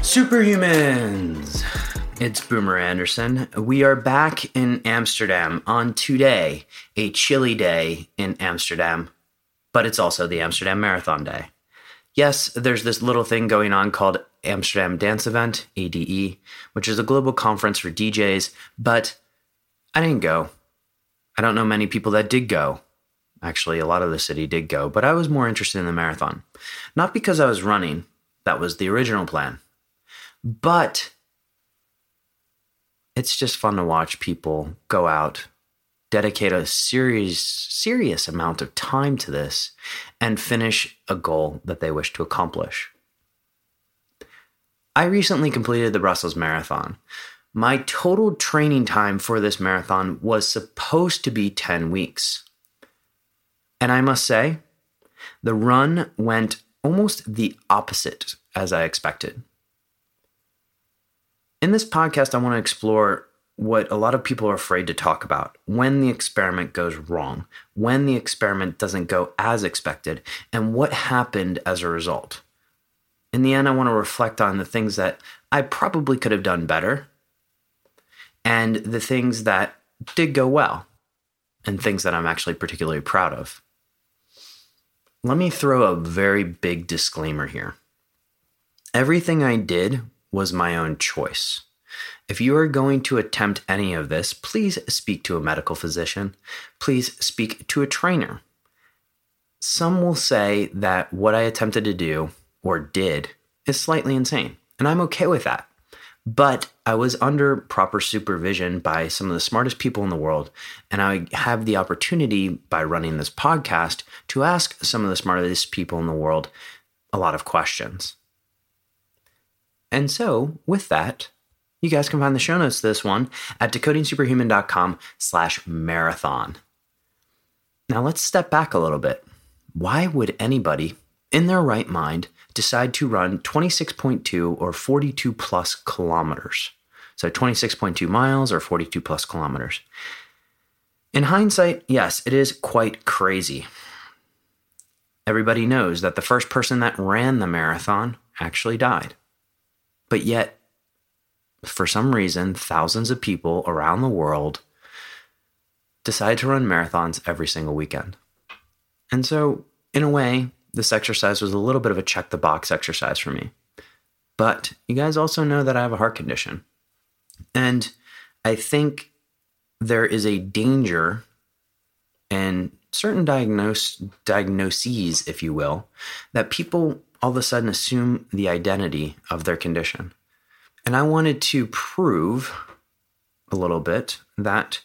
Superhumans! It's Boomer Anderson. We are back in Amsterdam on today, a chilly day in Amsterdam, but it's also the Amsterdam Marathon Day. Yes, there's this little thing going on called Amsterdam Dance Event, ADE, which is a global conference for DJs, but I didn't go. I don't know many people that did go. Actually, a lot of the city did go, but I was more interested in the marathon. Not because I was running, that was the original plan but it's just fun to watch people go out, dedicate a serious serious amount of time to this and finish a goal that they wish to accomplish. I recently completed the Brussels Marathon. My total training time for this marathon was supposed to be 10 weeks. And I must say, the run went almost the opposite as I expected. In this podcast, I want to explore what a lot of people are afraid to talk about when the experiment goes wrong, when the experiment doesn't go as expected, and what happened as a result. In the end, I want to reflect on the things that I probably could have done better and the things that did go well and things that I'm actually particularly proud of. Let me throw a very big disclaimer here. Everything I did was my own choice. If you are going to attempt any of this, please speak to a medical physician. Please speak to a trainer. Some will say that what I attempted to do or did is slightly insane, and I'm okay with that. But I was under proper supervision by some of the smartest people in the world, and I have the opportunity by running this podcast to ask some of the smartest people in the world a lot of questions. And so, with that, you guys can find the show notes to this one at decodingsuperhuman.com slash marathon. Now let's step back a little bit. Why would anybody in their right mind decide to run 26.2 or 42 plus kilometers? So 26.2 miles or 42 plus kilometers. In hindsight, yes, it is quite crazy. Everybody knows that the first person that ran the marathon actually died. But yet, for some reason, thousands of people around the world decide to run marathons every single weekend. And so, in a way, this exercise was a little bit of a check the box exercise for me. But you guys also know that I have a heart condition. And I think there is a danger in certain diagnose, diagnoses, if you will, that people all of a sudden assume the identity of their condition. And I wanted to prove a little bit that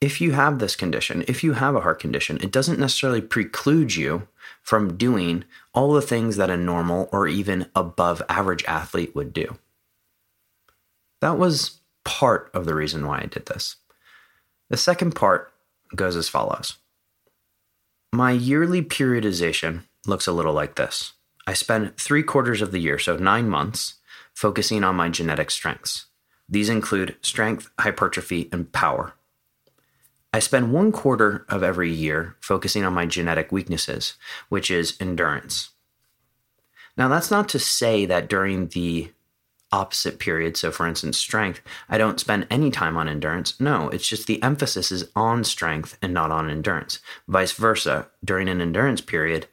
if you have this condition, if you have a heart condition, it doesn't necessarily preclude you from doing all the things that a normal or even above average athlete would do. That was part of the reason why I did this. The second part goes as follows My yearly periodization looks a little like this. I spend three quarters of the year, so nine months, focusing on my genetic strengths. These include strength, hypertrophy, and power. I spend one quarter of every year focusing on my genetic weaknesses, which is endurance. Now, that's not to say that during the opposite period, so for instance, strength, I don't spend any time on endurance. No, it's just the emphasis is on strength and not on endurance. Vice versa, during an endurance period,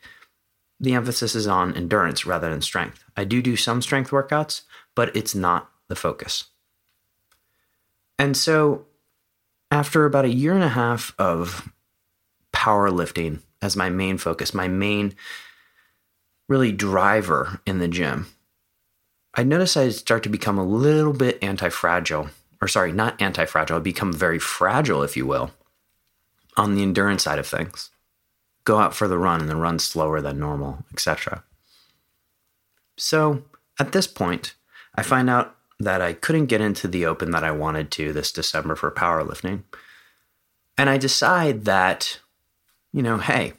the emphasis is on endurance rather than strength. I do do some strength workouts, but it's not the focus. And so, after about a year and a half of powerlifting as my main focus, my main really driver in the gym, I noticed I start to become a little bit anti fragile, or sorry, not anti fragile, I become very fragile, if you will, on the endurance side of things go out for the run and then run slower than normal, etc. So at this point, I find out that I couldn't get into the open that I wanted to this December for powerlifting. And I decide that, you know, hey,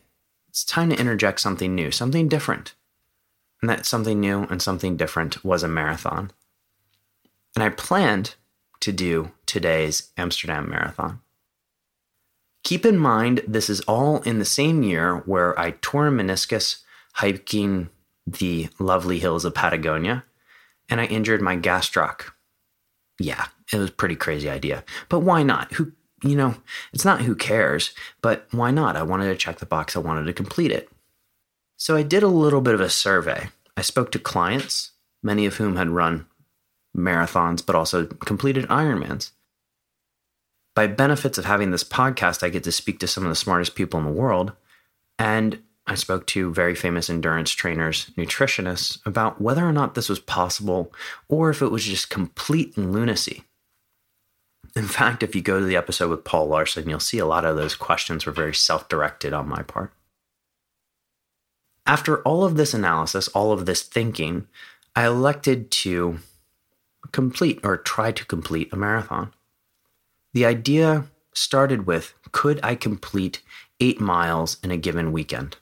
it's time to interject something new, something different. And that something new and something different was a marathon. And I planned to do today's Amsterdam Marathon. Keep in mind, this is all in the same year where I tore a meniscus hiking the lovely hills of Patagonia and I injured my gastroc. Yeah, it was a pretty crazy idea. But why not? Who, you know, it's not who cares, but why not? I wanted to check the box, I wanted to complete it. So I did a little bit of a survey. I spoke to clients, many of whom had run marathons, but also completed Ironmans. By benefits of having this podcast, I get to speak to some of the smartest people in the world. And I spoke to very famous endurance trainers, nutritionists about whether or not this was possible or if it was just complete lunacy. In fact, if you go to the episode with Paul Laursen, you'll see a lot of those questions were very self directed on my part. After all of this analysis, all of this thinking, I elected to complete or try to complete a marathon. The idea started with could I complete eight miles in a given weekend?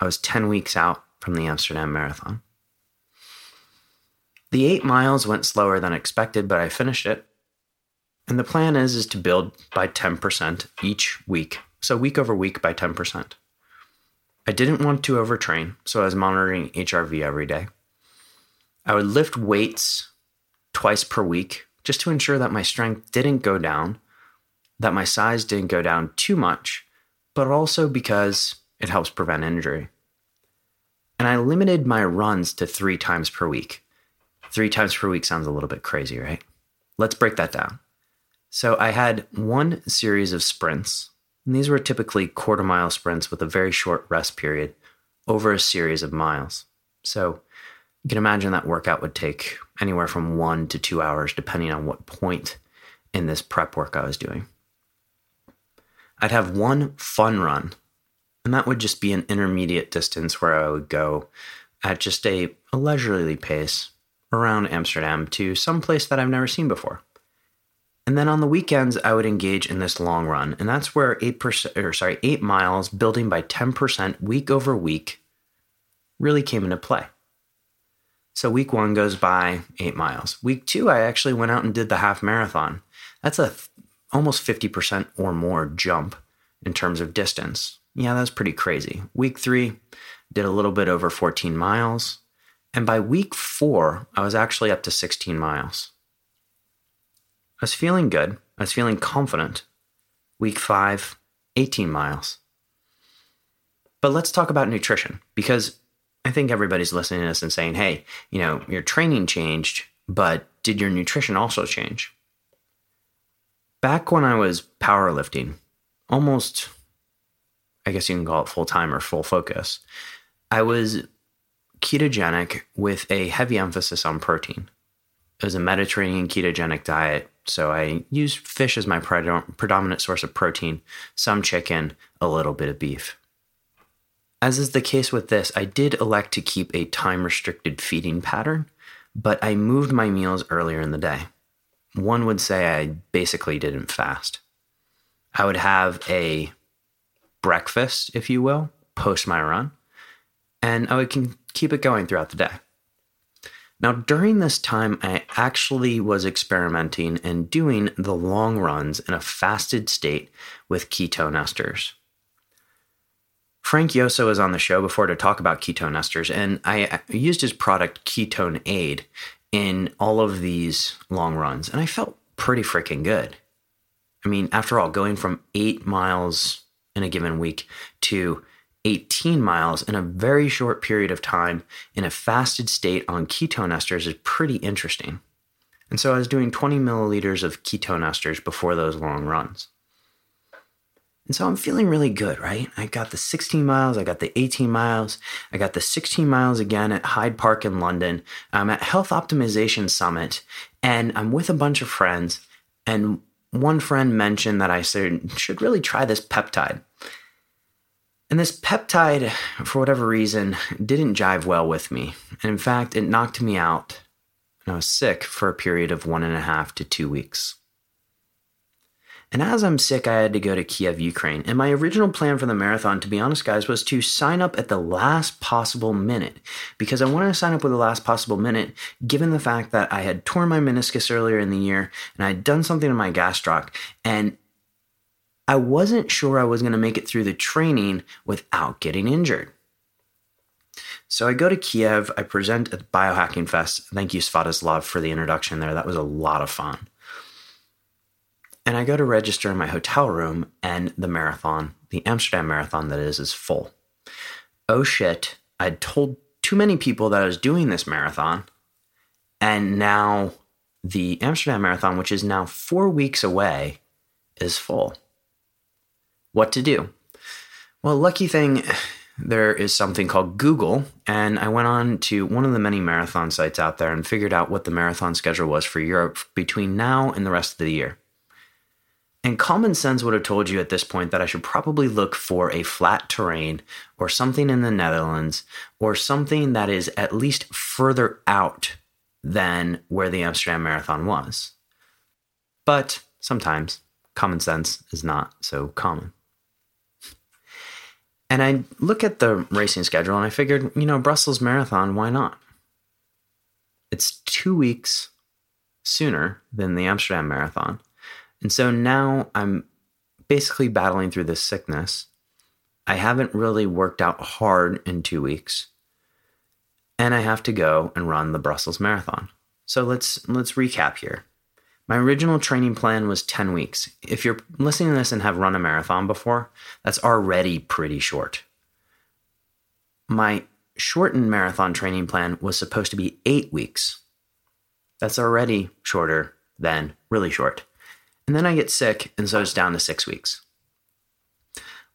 I was 10 weeks out from the Amsterdam Marathon. The eight miles went slower than expected, but I finished it. And the plan is, is to build by 10% each week. So week over week by 10%. I didn't want to overtrain, so I was monitoring HRV every day. I would lift weights twice per week just to ensure that my strength didn't go down, that my size didn't go down too much, but also because it helps prevent injury. And I limited my runs to three times per week. Three times per week sounds a little bit crazy, right? Let's break that down. So I had one series of sprints, and these were typically quarter mile sprints with a very short rest period over a series of miles. So you can imagine that workout would take anywhere from one to two hours, depending on what point in this prep work I was doing. I'd have one fun run and that would just be an intermediate distance where I would go at just a, a leisurely pace around Amsterdam to some place that I've never seen before. And then on the weekends, I would engage in this long run. And that's where 8%, or sorry, 8 miles building by 10% week over week really came into play. So week one goes by 8 miles. Week two, I actually went out and did the half marathon. That's a almost 50% or more jump in terms of distance. Yeah, that's pretty crazy. Week three, did a little bit over 14 miles. And by week four, I was actually up to 16 miles. I was feeling good. I was feeling confident. Week five, 18 miles. But let's talk about nutrition because I think everybody's listening to this and saying, hey, you know, your training changed, but did your nutrition also change? Back when I was powerlifting, almost I guess you can call it full time or full focus, I was ketogenic with a heavy emphasis on protein. It was a Mediterranean ketogenic diet. So I used fish as my predominant source of protein, some chicken, a little bit of beef. As is the case with this, I did elect to keep a time restricted feeding pattern, but I moved my meals earlier in the day. One would say I basically didn't fast. I would have a breakfast, if you will, post my run, and oh, I can keep it going throughout the day. Now, during this time, I actually was experimenting and doing the long runs in a fasted state with ketone esters. Frank Llosa was on the show before to talk about ketone esters, and I used his product KetoneAid in all of these long runs, and I felt pretty freaking good. I mean, after all, going from eight miles in a given week to 18 miles in a very short period of time in a fasted state on ketone esters is pretty interesting. And so I was doing 20 milliliters of ketone esters before those long runs. And so I'm feeling really good, right? I got the 16 miles, I got the 18 miles, I got the 16 miles again at Hyde Park in London. I'm at Health Optimization Summit, and I'm with a bunch of friends. And one friend mentioned that I should really try this peptide. And this peptide, for whatever reason, didn't jive well with me. And in fact, it knocked me out. And I was sick for a period of one and a half to two weeks. And as I'm sick, I had to go to Kiev, Ukraine. And my original plan for the marathon, to be honest, guys, was to sign up at the last possible minute because I wanted to sign up with the last possible minute, given the fact that I had torn my meniscus earlier in the year and I had done something to my gastroc. And I wasn't sure I was going to make it through the training without getting injured. So I go to Kiev. I present at the Biohacking Fest. Thank you, Svatoslav, for the introduction there. That was a lot of fun. And I go to register in my hotel room, and the marathon, the Amsterdam marathon that is, is full. Oh shit, I'd told too many people that I was doing this marathon. And now the Amsterdam marathon, which is now four weeks away, is full. What to do? Well, lucky thing, there is something called Google, and I went on to one of the many marathon sites out there and figured out what the marathon schedule was for Europe between now and the rest of the year. And common sense would have told you at this point that I should probably look for a flat terrain or something in the Netherlands or something that is at least further out than where the Amsterdam Marathon was. But sometimes common sense is not so common. And I look at the racing schedule and I figured, you know, Brussels Marathon, why not? It's two weeks sooner than the Amsterdam Marathon. And so now I'm basically battling through this sickness. I haven't really worked out hard in two weeks. And I have to go and run the Brussels Marathon. So let's let's recap here. My original training plan was 10 weeks. If you're listening to this and have run a marathon before, that's already pretty short. My shortened marathon training plan was supposed to be 8 weeks. That's already shorter than really short. And then I get sick, and so it's down to six weeks.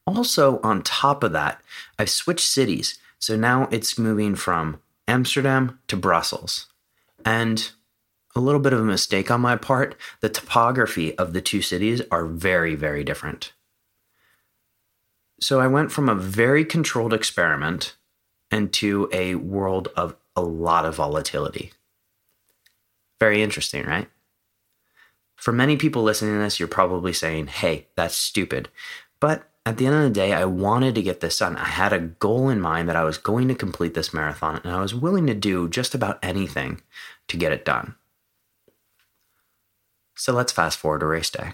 Also, on top of that, I've switched cities. So now it's moving from Amsterdam to Brussels. And a little bit of a mistake on my part, the topography of the two cities are very, very different. So I went from a very controlled experiment into a world of a lot of volatility. Very interesting, right? For many people listening to this, you're probably saying, hey, that's stupid. But at the end of the day, I wanted to get this done. I had a goal in mind that I was going to complete this marathon, and I was willing to do just about anything to get it done. So let's fast forward to race day.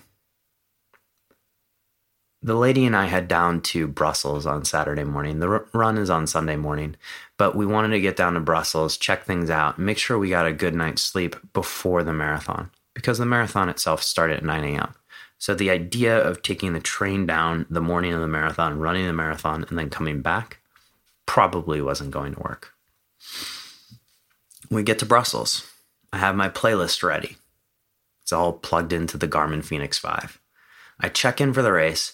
The lady and I head down to Brussels on Saturday morning. The run is on Sunday morning, but we wanted to get down to Brussels, check things out, make sure we got a good night's sleep before the marathon because the marathon itself started at 9 a.m. So the idea of taking the train down the morning of the marathon, running the marathon, and then coming back probably wasn't going to work. We get to Brussels. I have my playlist ready. It's all plugged into the Garmin Fenix 5. I check in for the race,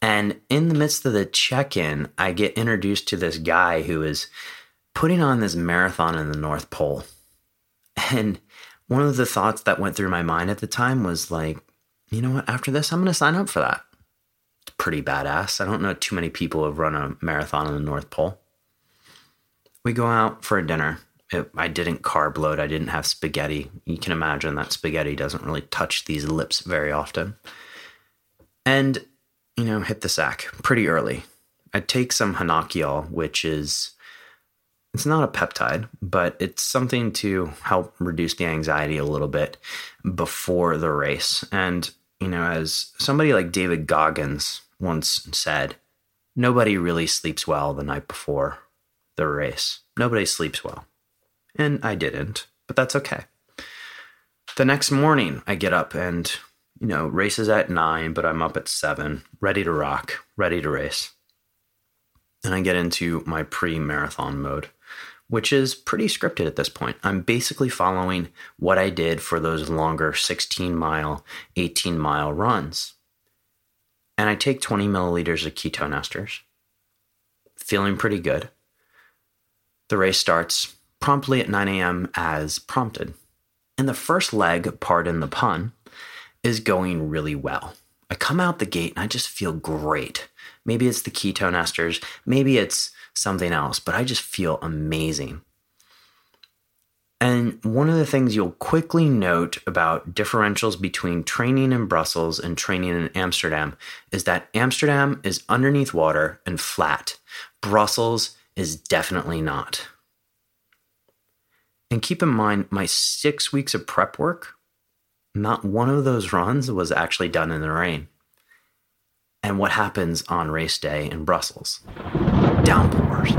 and in the midst of the check in, I get introduced to this guy who is putting on this marathon in the North Pole. And one of the thoughts that went through my mind at the time was like, you know what? After this, I'm going to sign up for that. It's pretty badass. I don't know too many people have run a marathon in the North Pole. We go out for a dinner. It, I didn't carb load. I didn't have spaghetti. You can imagine that spaghetti doesn't really touch these lips very often. And, you know, hit the sack pretty early. I take some Honokiol, which is it's not a peptide, but it's something to help reduce the anxiety a little bit before the race. And, you know, as somebody like David Goggins once said, nobody really sleeps well the night before the race. Nobody sleeps well. And I didn't, but that's okay. The next morning, I get up and, you know, race is at nine, but I'm up at seven, ready to rock, ready to race. And I get into my pre marathon mode which is pretty scripted at this point. I'm basically following what I did for those longer 16 mile, 18 mile runs. And I take 20 milliliters of ketone esters, feeling pretty good. The race starts promptly at 9 a.m. as prompted. And the first leg, pardon the pun, is going really well. I come out the gate and I just feel great. Maybe it's the ketone esters, maybe it's something else, but I just feel amazing. And one of the things you'll quickly note about differentials between training in Brussels and training in Amsterdam is that Amsterdam is underneath water and flat. Brussels is definitely not. And keep in mind, my six weeks of prep work, not one of those runs was actually done in the rain. And what happens on race day in Brussels downpours.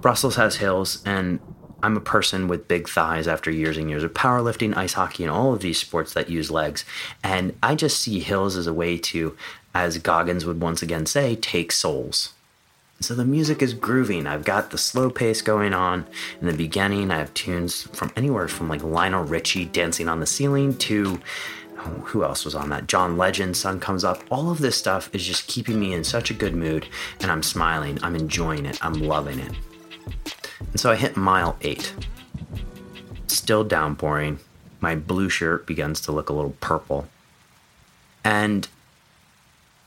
Brussels has hills, and I'm a person with big thighs after years and years of powerlifting, ice hockey, and all of these sports that use legs. And I just see hills as a way to, as Goggins would once again say, take souls. So the music is grooving. I've got the slow pace going on. In the beginning, I have tunes from anywhere from like Lionel Richie dancing on the ceiling to Um, who else was on that? John Legend, Sun Comes Up. All of this stuff is just keeping me in such a good mood, and I'm smiling. I'm enjoying it. I'm loving it. And so I hit mile eight. Still downpouring. My blue shirt begins to look a little purple. And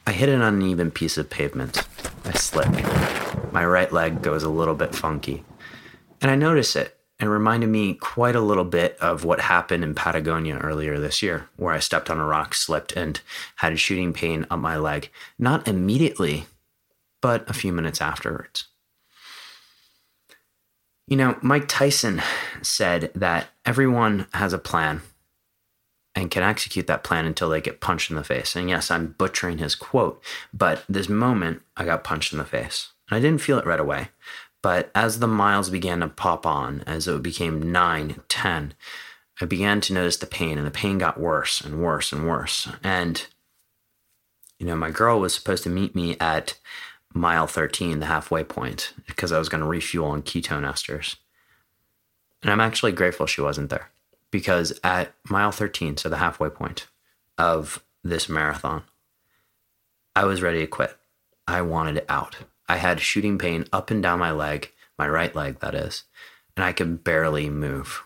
I hit an uneven piece of pavement. I slip. My right leg goes a little bit funky. And I notice it. It reminded me quite a little bit of what happened in Patagonia earlier this year, where I stepped on a rock, slipped, and had a shooting pain up my leg. Not immediately, but a few minutes afterwards. You know, Mike Tyson said that everyone has a plan and can execute that plan until they get punched in the face. And yes, I'm butchering his quote, but this moment I got punched in the face. And I didn't feel it right away. But as the miles began to pop on, as it became nine, ten, I began to notice the pain, and the pain got worse and worse and worse. And, you know, my girl was supposed to meet me at mile 13, the halfway point, because I was going to refuel on ketone esters. And I'm actually grateful she wasn't there because at mile 13, so the halfway point of this marathon, I was ready to quit. I wanted it out. I had shooting pain up and down my leg, my right leg, that is, and I could barely move.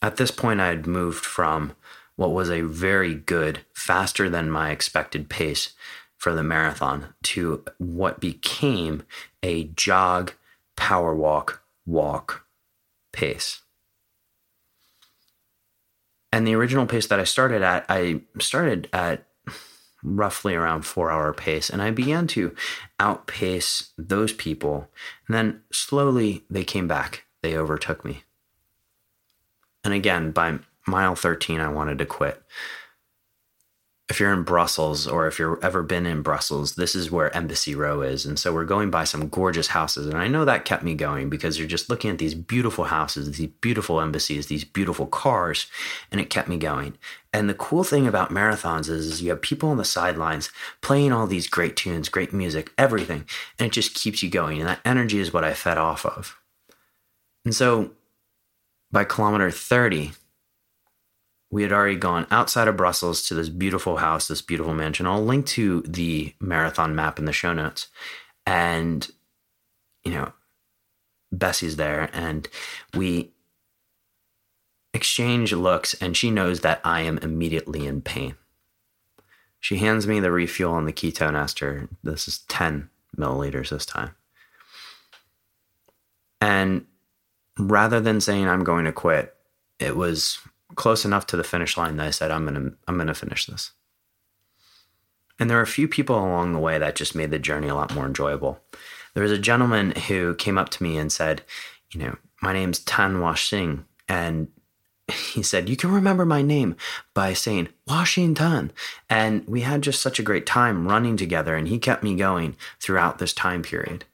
At this point, I had moved from what was a very good, faster than my expected pace for the marathon to what became a jog, power walk, walk pace. And the original pace that I started at, I started at roughly around four hour pace. And I began to outpace those people. And then slowly they came back, they overtook me. And again, by mile 13, I wanted to quit if you're in Brussels or if you've ever been in Brussels, this is where Embassy Row is. And so we're going by some gorgeous houses. And I know that kept me going because you're just looking at these beautiful houses, these beautiful embassies, these beautiful cars, and it kept me going. And the cool thing about marathons is, is you have people on the sidelines playing all these great tunes, great music, everything. And it just keeps you going. And that energy is what I fed off of. And so by kilometer 30, we had already gone outside of Brussels to this beautiful house, this beautiful mansion. I'll link to the marathon map in the show notes. And, you know, Bessie's there and we exchange looks, and she knows that I am immediately in pain. She hands me the refuel on the ketone ester. This is 10 milliliters this time. And rather than saying I'm going to quit, it was close enough to the finish line that I said, I'm gonna I'm gonna finish this. And there were a few people along the way that just made the journey a lot more enjoyable. There was a gentleman who came up to me and said, you know, my name's Tan Wash Singh. And he said, You can remember my name by saying Washington. Tan. And we had just such a great time running together, and he kept me going throughout this time period.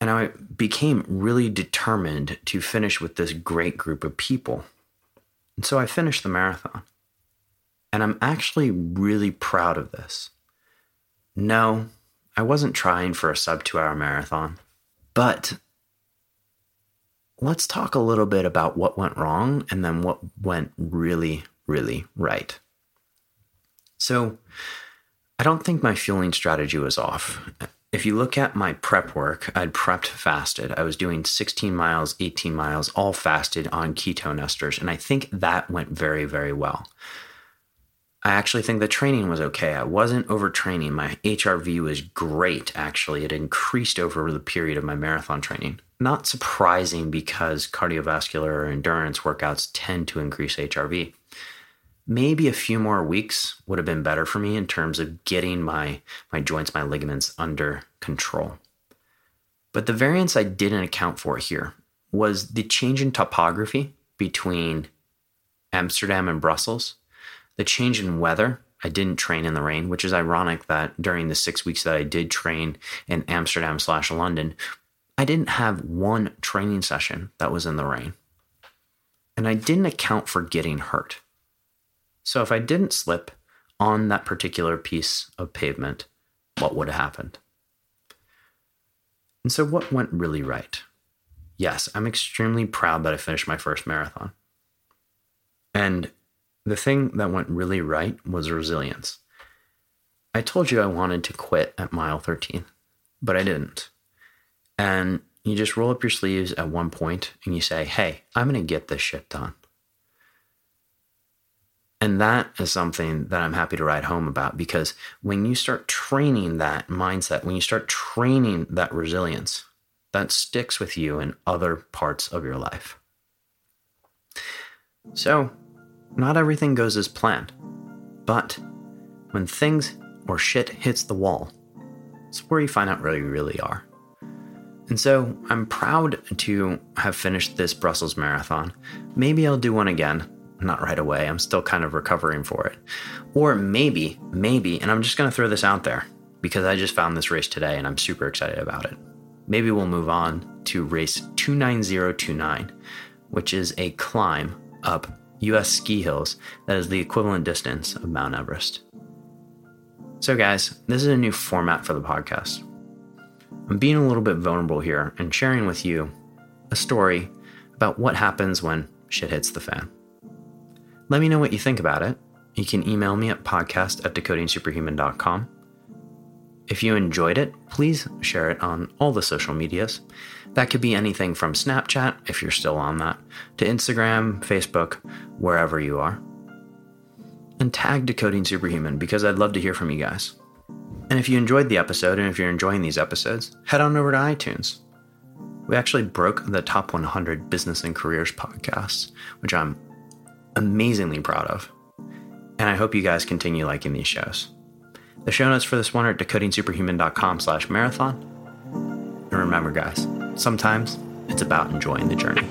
And I became really determined to finish with this great group of people. And so I finished the marathon. And I'm actually really proud of this. No, I wasn't trying for a sub two hour marathon, but let's talk a little bit about what went wrong and then what went really, really right. So, I don't think my fueling strategy was off if you look at my prep work, I'd prepped fasted. I was doing 16 miles, 18 miles, all fasted on ketone esters. And I think that went very, very well. I actually think the training was okay. I wasn't overtraining. My HRV was great, actually. It increased over the period of my marathon training. Not surprising because cardiovascular endurance workouts tend to increase HRV maybe a few more weeks would have been better for me in terms of getting my my joints my ligaments under control but the variance i didn't account for here was the change in topography between amsterdam and brussels the change in weather I didn't train in the rain, which is ironic that during the six weeks that I did train in Amsterdam slash London, I didn't have one training session that was in the rain. And I didn't account for getting hurt. So if I didn't slip on that particular piece of pavement, what would have happened? And so, what went really right? Yes, I'm extremely proud that I finished my first marathon. And the thing that went really right was resilience. I told you I wanted to quit at mile 13, but I didn't. And you just roll up your sleeves at one point and you say, hey, I'm going to get this shit done. And that is something that I'm happy to write home about because when you start training that mindset, when you start training that resilience, that sticks with you in other parts of your life. So, not everything goes as planned, but when things or shit hits the wall, it's where you find out where you really are. And so I'm proud to have finished this Brussels marathon. Maybe I'll do one again. Not right away. I'm still kind of recovering for it. Or maybe, maybe, and I'm just going to throw this out there because I just found this race today and I'm super excited about it. Maybe we'll move on to race 29029, which is a climb up US ski hills that is the equivalent distance of Mount Everest. So, guys, this is a new format for the podcast. I'm being a little bit vulnerable here and sharing with you a story about what happens when shit hits the fan. Let me know what you think about it. You can email me at podcast at decodingsuperhuman.com. If you enjoyed it, please share it on all the social medias. That could be anything from Snapchat, if you're still on that, to Instagram, Facebook, wherever you are. And tag Decoding Superhuman because I'd love to hear from you guys. And if you enjoyed the episode and if you're enjoying these episodes, head on over to iTunes. We actually broke the top 100 business and careers podcasts, which I'm amazingly proud of. And I hope you guys continue liking these shows. The show notes for this one are at decodingsuperhuman.com slash marathon. And remember, guys, sometimes it's about enjoying the journey.